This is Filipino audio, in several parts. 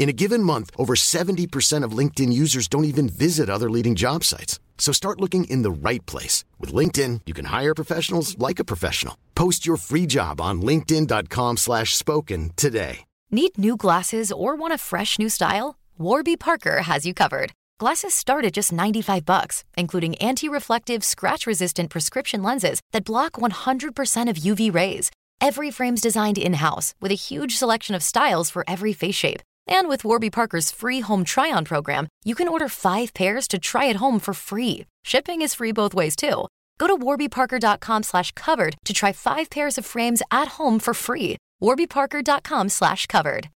In a given month, over 70% of LinkedIn users don't even visit other leading job sites. So start looking in the right place. With LinkedIn, you can hire professionals like a professional. Post your free job on linkedin.com slash spoken today. Need new glasses or want a fresh new style? Warby Parker has you covered. Glasses start at just 95 bucks, including anti-reflective, scratch-resistant prescription lenses that block 100% of UV rays. Every frame's designed in-house with a huge selection of styles for every face shape. And with Warby Parker's free home try-on program, you can order five pairs to try at home for free. Shipping is free both ways too. Go to warbyparker.com slash covered to try five pairs of frames at home for free. warbyparker.com slash covered.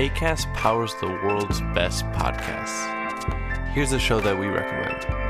ACAST powers the world's best podcasts. Here's a show that we recommend.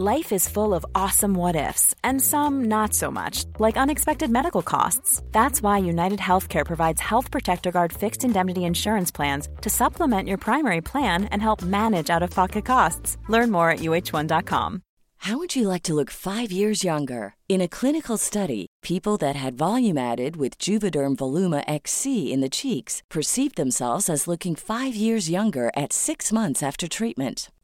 Life is full of awesome what ifs, and some not so much, like unexpected medical costs. That's why United Healthcare provides Health Protector Guard fixed indemnity insurance plans to supplement your primary plan and help manage out of pocket costs. Learn more at uh1.com. How would you like to look five years younger? In a clinical study, people that had volume added with Juvederm Voluma XC in the cheeks perceived themselves as looking five years younger at six months after treatment.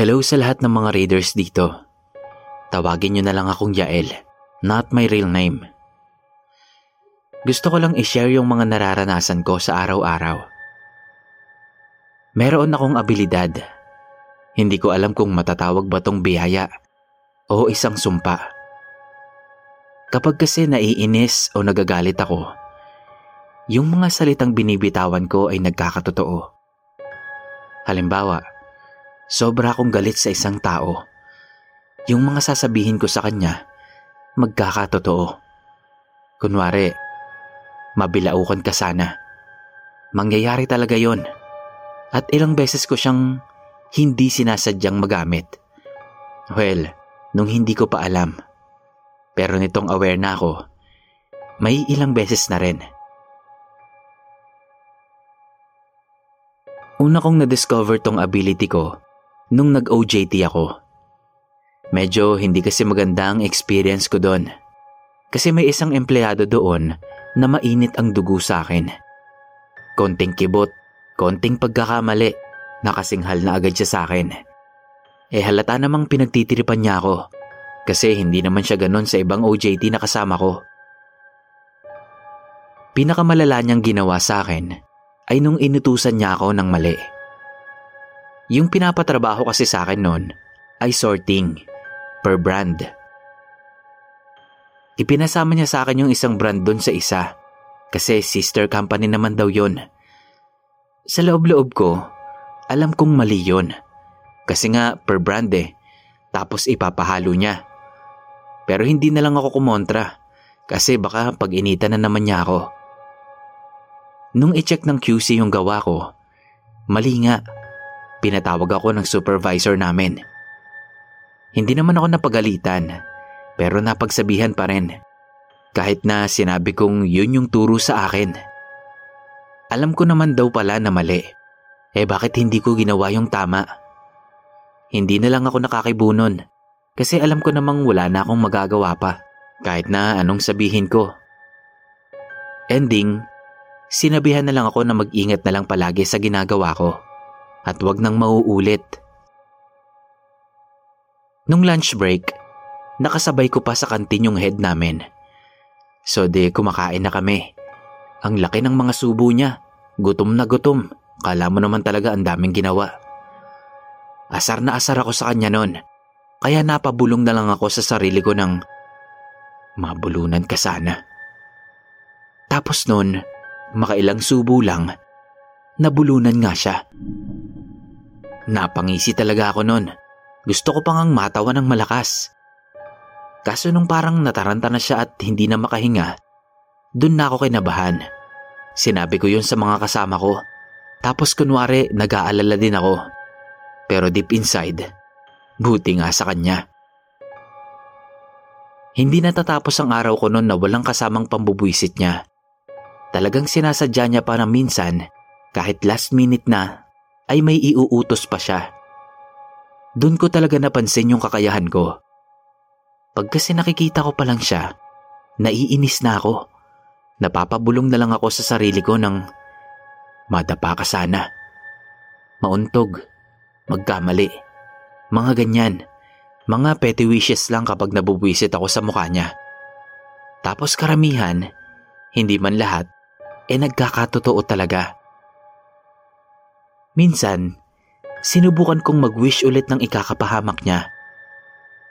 Hello sa lahat ng mga readers dito. Tawagin nyo na lang akong Yael, not my real name. Gusto ko lang i-share yung mga nararanasan ko sa araw-araw. Meron akong abilidad. Hindi ko alam kung matatawag ba tong biyaya o isang sumpa. Kapag kasi naiinis o nagagalit ako, yung mga salitang binibitawan ko ay nagkakatotoo. Halimbawa, sobra akong galit sa isang tao. Yung mga sasabihin ko sa kanya, magkakatotoo. Kunwari, mabilaukan ka sana. Mangyayari talaga yon. At ilang beses ko siyang hindi sinasadyang magamit. Well, nung hindi ko pa alam. Pero nitong aware na ako, may ilang beses na rin. Una kong na-discover tong ability ko nung nag-OJT ako. Medyo hindi kasi maganda ang experience ko doon. Kasi may isang empleyado doon na mainit ang dugo sa akin. Konting kibot, konting pagkakamali, nakasinghal na agad siya sa akin. Eh halata namang pinagtitiripan niya ako. Kasi hindi naman siya ganon sa ibang OJT na kasama ko. Pinakamalala niyang ginawa sa akin ay nung inutusan niya ako ng mali. Yung pinapatrabaho kasi sa akin noon ay sorting per brand. Ipinasama niya sa akin yung isang brand doon sa isa kasi sister company naman daw yon. Sa loob-loob ko, alam kong mali yon. Kasi nga per brand eh, tapos ipapahalo niya. Pero hindi na lang ako kumontra kasi baka pag na naman niya ako. Nung i-check ng QC yung gawa ko, mali nga. Pinatawag ako ng supervisor namin. Hindi naman ako napagalitan, pero napagsabihan pa rin. Kahit na sinabi kong yun yung turo sa akin. Alam ko naman daw pala na mali. Eh bakit hindi ko ginawa yung tama? Hindi na lang ako nakakibunon kasi alam ko namang wala na akong magagawa pa kahit na anong sabihin ko. Ending, Sinabihan na lang ako na mag-ingat na lang palagi sa ginagawa ko at wag nang mauulit. Nung lunch break, nakasabay ko pa sa kantin yung head namin. So de kumakain na kami. Ang laki ng mga subo niya. Gutom na gutom. Kala mo naman talaga ang daming ginawa. Asar na asar ako sa kanya noon. Kaya napabulong na lang ako sa sarili ko ng mabulunan ka sana. Tapos noon, makailang subo lang, nabulunan nga siya. Napangisi talaga ako noon. Gusto ko pang matawa ng malakas. Kaso nung parang nataranta na siya at hindi na makahinga, dun na ako kinabahan. Sinabi ko yun sa mga kasama ko. Tapos kunwari nag-aalala din ako. Pero deep inside, buti nga sa kanya. Hindi natatapos ang araw ko noon na walang kasamang pambubwisit niya. Talagang sinasadya niya para minsan, kahit last minute na, ay may iuutos pa siya. Doon ko talaga napansin yung kakayahan ko. Pag kasi nakikita ko pa lang siya, naiinis na ako. Napapabulong na lang ako sa sarili ko ng madapa ka sana. Mauntog, magkamali, mga ganyan. Mga petty wishes lang kapag nabubwisit ako sa mukha niya. Tapos karamihan, hindi man lahat, eh nagkakatotoo talaga. Minsan, sinubukan kong mag-wish ulit ng ikakapahamak niya.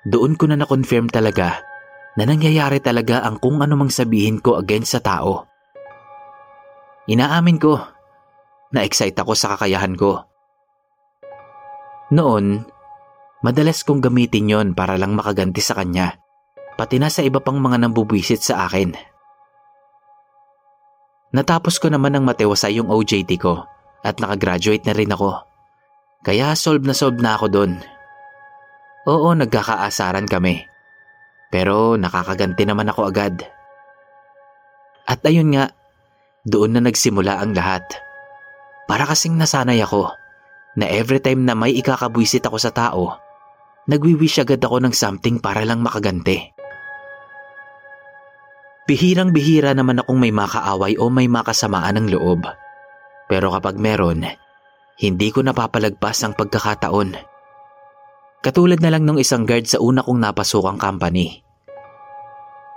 Doon ko na na-confirm talaga na nangyayari talaga ang kung ano mang sabihin ko against sa tao. Inaamin ko, na-excite ako sa kakayahan ko. Noon, madalas kong gamitin yon para lang makaganti sa kanya, pati na sa iba pang mga nambubwisit sa akin. Natapos ko naman ng matewasay yung OJT ko at nakagraduate na rin ako. Kaya solve na solve na ako doon. Oo, nagkakaasaran kami. Pero nakakaganti naman ako agad. At ayun nga, doon na nagsimula ang lahat. Para kasing nasanay ako na every time na may ikakabwisit ako sa tao, nagwi-wish agad ako ng something para lang makaganti. Bihirang-bihira naman akong may makaaway o may makasamaan ng loob. Pero kapag meron, hindi ko napapalagpas ang pagkakataon. Katulad na lang ng isang guard sa una kong napasukang company.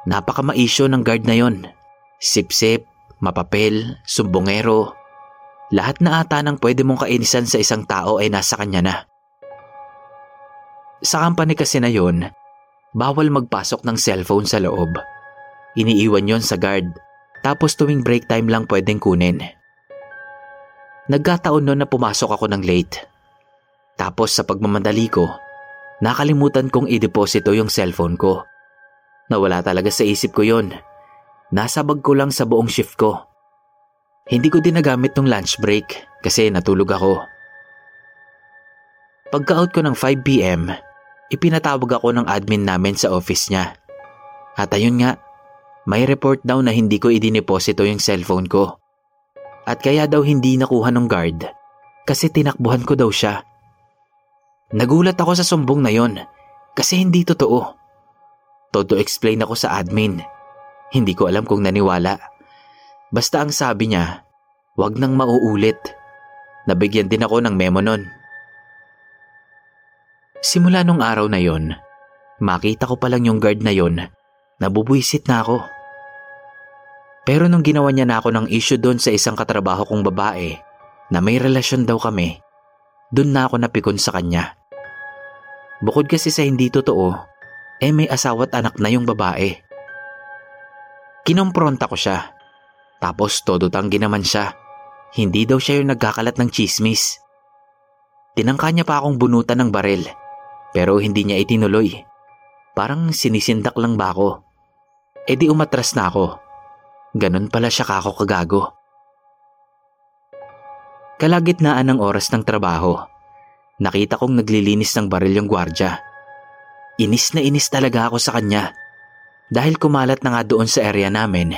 Napakamaisyo ng guard na yon. Sip-sip, mapapel, sumbongero. Lahat na ata ng pwede mong kainisan sa isang tao ay nasa kanya na. Sa company kasi na yon, bawal magpasok ng cellphone sa loob. Iniiwan yon sa guard. Tapos tuwing break time lang pwedeng kunin. Nagkataon noon na pumasok ako ng late. Tapos sa pagmamadali ko, nakalimutan kong i-deposito yung cellphone ko. Nawala talaga sa isip ko yon. Nasa bag ko lang sa buong shift ko. Hindi ko din nagamit ng lunch break kasi natulog ako. Pagka-out ko ng 5pm, ipinatawag ako ng admin namin sa office niya. At ayun nga, may report daw na hindi ko idineposito yung cellphone ko. At kaya daw hindi nakuha ng guard kasi tinakbuhan ko daw siya. Nagulat ako sa sumbong na yon kasi hindi totoo. Todo explain ako sa admin. Hindi ko alam kung naniwala. Basta ang sabi niya, wag nang mauulit. Nabigyan din ako ng memo nun. Simula nung araw na yon, Makita ko pa lang yung guard na yon, nabubwisit na ako. Pero nung ginawa niya na ako ng issue doon sa isang katrabaho kong babae na may relasyon daw kami, doon na ako napikon sa kanya. Bukod kasi sa hindi totoo, eh may asawa at anak na yung babae. Kinompronta ko siya. Tapos todo tanggi naman siya. Hindi daw siya yung nagkakalat ng chismis. Tinangka niya pa akong bunutan ng barel, pero hindi niya itinuloy. Parang sinisindak lang ba ako? E di umatras na ako. Ganon pala siya kako kagago. Kalagitnaan ng oras ng trabaho, nakita kong naglilinis ng baril yung gwardya. Inis na inis talaga ako sa kanya dahil kumalat na nga doon sa area namin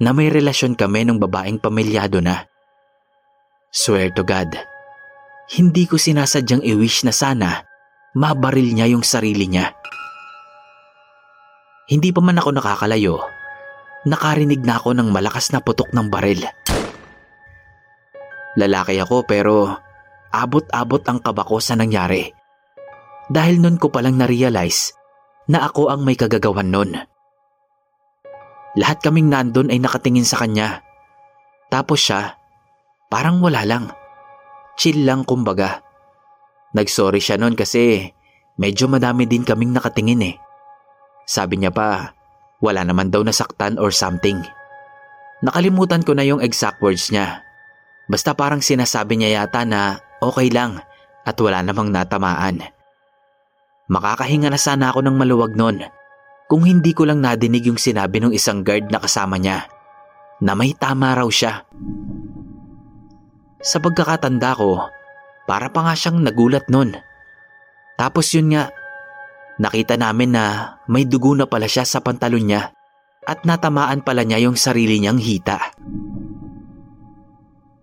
na may relasyon kami ng babaeng pamilyado na. Swear to God, hindi ko sinasadyang i-wish na sana mabaril niya yung sarili niya. Hindi pa man ako nakakalayo, nakarinig na ako ng malakas na putok ng baril. Lalaki ako pero abot-abot ang kaba ko sa nangyari. Dahil nun ko palang na-realize na ako ang may kagagawan nun. Lahat kaming nandun ay nakatingin sa kanya. Tapos siya, parang wala lang. Chill lang kumbaga. Nagsorry siya nun kasi medyo madami din kaming nakatingin eh. Sabi niya pa, wala naman daw nasaktan or something. Nakalimutan ko na yung exact words niya. Basta parang sinasabi niya yata na okay lang at wala namang natamaan. Makakahinga na sana ako ng maluwag nun kung hindi ko lang nadinig yung sinabi ng isang guard na kasama niya na may tama raw siya. Sa pagkakatanda ko, para pa nga siyang nagulat nun. Tapos yun nga, nakita namin na may dugo na pala siya sa pantalon niya at natamaan pala niya yung sarili niyang hita.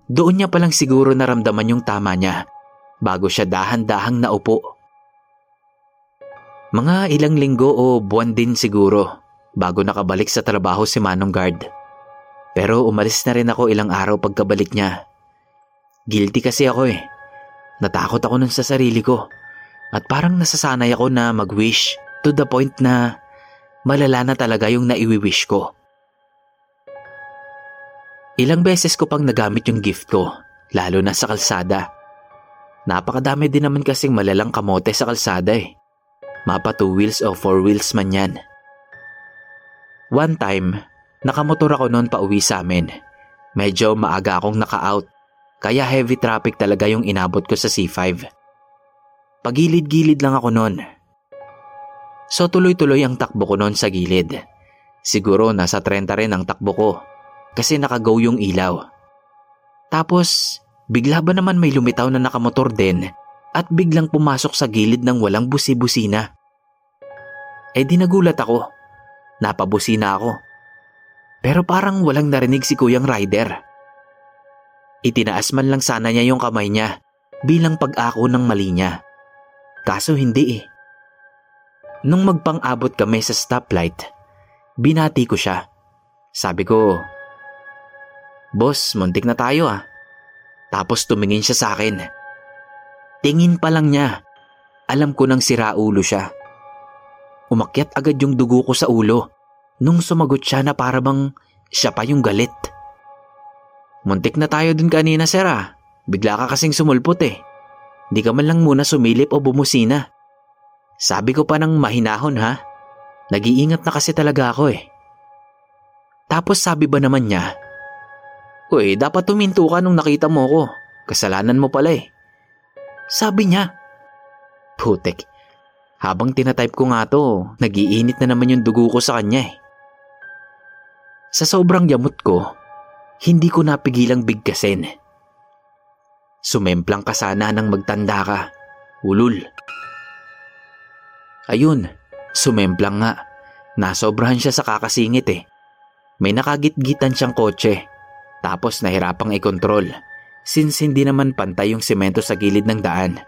Doon niya palang siguro naramdaman yung tama niya bago siya dahan-dahang naupo mga ilang linggo o buwan din siguro bago nakabalik sa trabaho si Manong Guard. Pero umalis na rin ako ilang araw pagkabalik niya. Guilty kasi ako eh. Natakot ako nun sa sarili ko. At parang nasasanay ako na mag-wish to the point na malala na talaga yung naiwi-wish ko. Ilang beses ko pang nagamit yung gift ko, lalo na sa kalsada. Napakadami din naman kasing malalang kamote sa kalsada eh. Mapa two wheels o four wheels man yan. One time, nakamotor ako noon pa uwi sa amin. Medyo maaga akong naka-out, kaya heavy traffic talaga yung inabot ko sa C5. Pagilid-gilid lang ako noon. So tuloy-tuloy ang takbo ko noon sa gilid. Siguro nasa 30 rin ang takbo ko kasi nakago yung ilaw. Tapos, bigla ba naman may lumitaw na nakamotor din at biglang pumasok sa gilid ng walang busi-busina. Eh di nagulat ako. Napabusi na ako. Pero parang walang narinig si Kuyang Rider. Itinaas man lang sana niya yung kamay niya bilang pag-ako ng mali niya. Kaso hindi eh. Nung magpang-abot kami sa stoplight, binati ko siya. Sabi ko, Boss, muntik na tayo ah. Tapos tumingin siya sa akin. Tingin pa lang niya. Alam ko nang siraulo siya. Umakyat agad yung dugo ko sa ulo nung sumagot siya na para bang siya pa yung galit. Muntik na tayo dun kanina, sir ah. Bigla ka kasing sumulpot eh. Di ka man lang muna sumilip o bumusina. Sabi ko pa ng mahinahon ha. Nag-iingat na kasi talaga ako eh. Tapos sabi ba naman niya, Uy, dapat tuminto ka nung nakita mo ko. Kasalanan mo pala eh. Sabi niya. Putek, habang tinatype ko nga to, nagiinit na naman yung dugo ko sa kanya eh. Sa sobrang yamot ko, hindi ko napigilang bigkasin. Sumemplang ka sana nang magtanda ka, ulul. Ayun, sumemplang nga. Nasobrahan siya sa kakasingit eh. May nakagitgitan siyang kotse, tapos nahirapang i-control since hindi naman pantay yung semento sa gilid ng daan.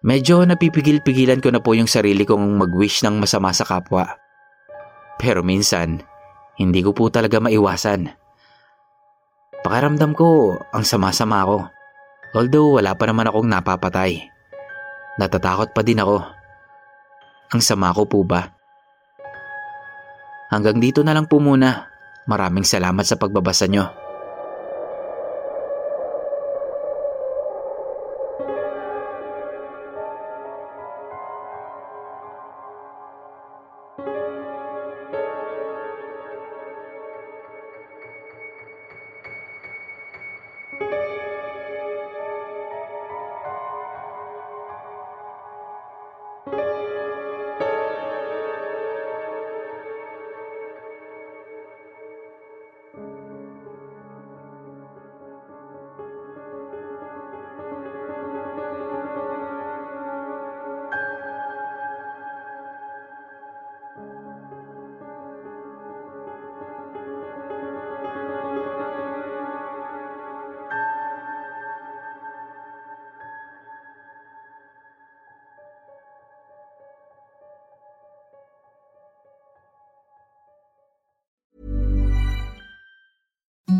Medyo napipigil-pigilan ko na po yung sarili kong mag-wish ng masama sa kapwa. Pero minsan, hindi ko po talaga maiwasan. Pakiramdam ko ang sama-sama ko. Although wala pa naman akong napapatay. Natatakot pa din ako. Ang sama ko po ba? Hanggang dito na lang po muna. Maraming salamat sa pagbabasa nyo.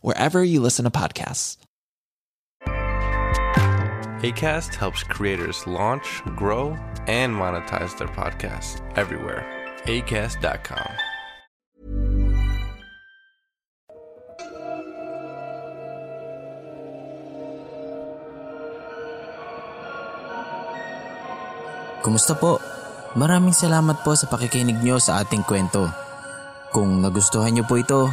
wherever you listen to podcasts. ACAST helps creators launch, grow, and monetize their podcasts everywhere. ACAST.com. Kumusta po? Maraming salamat po sa pakikinig nyo sa ating kwento. Kung nagustuhan nyo po ito,